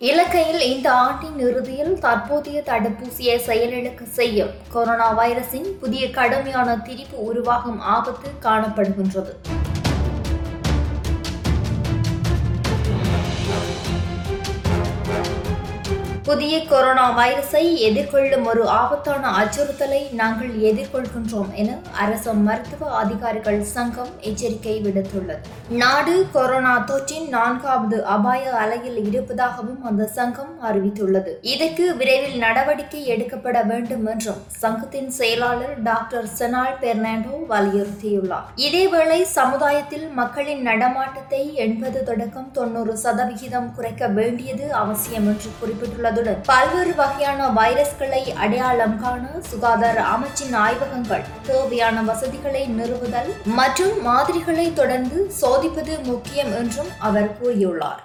இலங்கையில் இந்த ஆண்டின் இறுதியில் தற்போதைய தடுப்பூசியை செயலிழக்க செய்யும் கொரோனா வைரஸின் புதிய கடுமையான திரிப்பு உருவாகும் ஆபத்து காணப்படுகின்றது. புதிய கொரோனா வைரஸை எதிர்கொள்ளும் ஒரு ஆபத்தான அச்சுறுத்தலை நாங்கள் எதிர்கொள்கின்றோம் என அரசு மருத்துவ அதிகாரிகள் சங்கம் எச்சரிக்கை விடுத்துள்ளது. நாடு கொரோனா தொற்றின் நான்காவது அபாய அலையில் இருப்பதாகவும் அந்த சங்கம் அறிவித்துள்ளது. இதற்கு விரைவில் நடவடிக்கை எடுக்கப்பட வேண்டும் என்றும் சங்கத்தின் செயலாளர் டாக்டர் செனால் பெர்னாண்டோ வலியுறுத்தியுள்ளார். இதேவேளை சமுதாயத்தில் மக்களின் நடமாட்டத்தை எண்பது தொடக்கம் தொண்ணூறு சதவிகிதம் குறைக்க வேண்டியது அவசியம் என்று குறிப்பிட்டுள்ளது. குறிப்பிட்டுள்ளதுடன் பல்வேறு வகையான வைரஸ்களை அடையாளம் காண சுகாதார அமைச்சின் ஆய்வகங்கள் தேவையான வசதிகளை நிறுவுதல் மற்றும் மாதிரிகளை தொடர்ந்து சோதிப்பது முக்கியம் என்றும் அவர் கூறியுள்ளார்.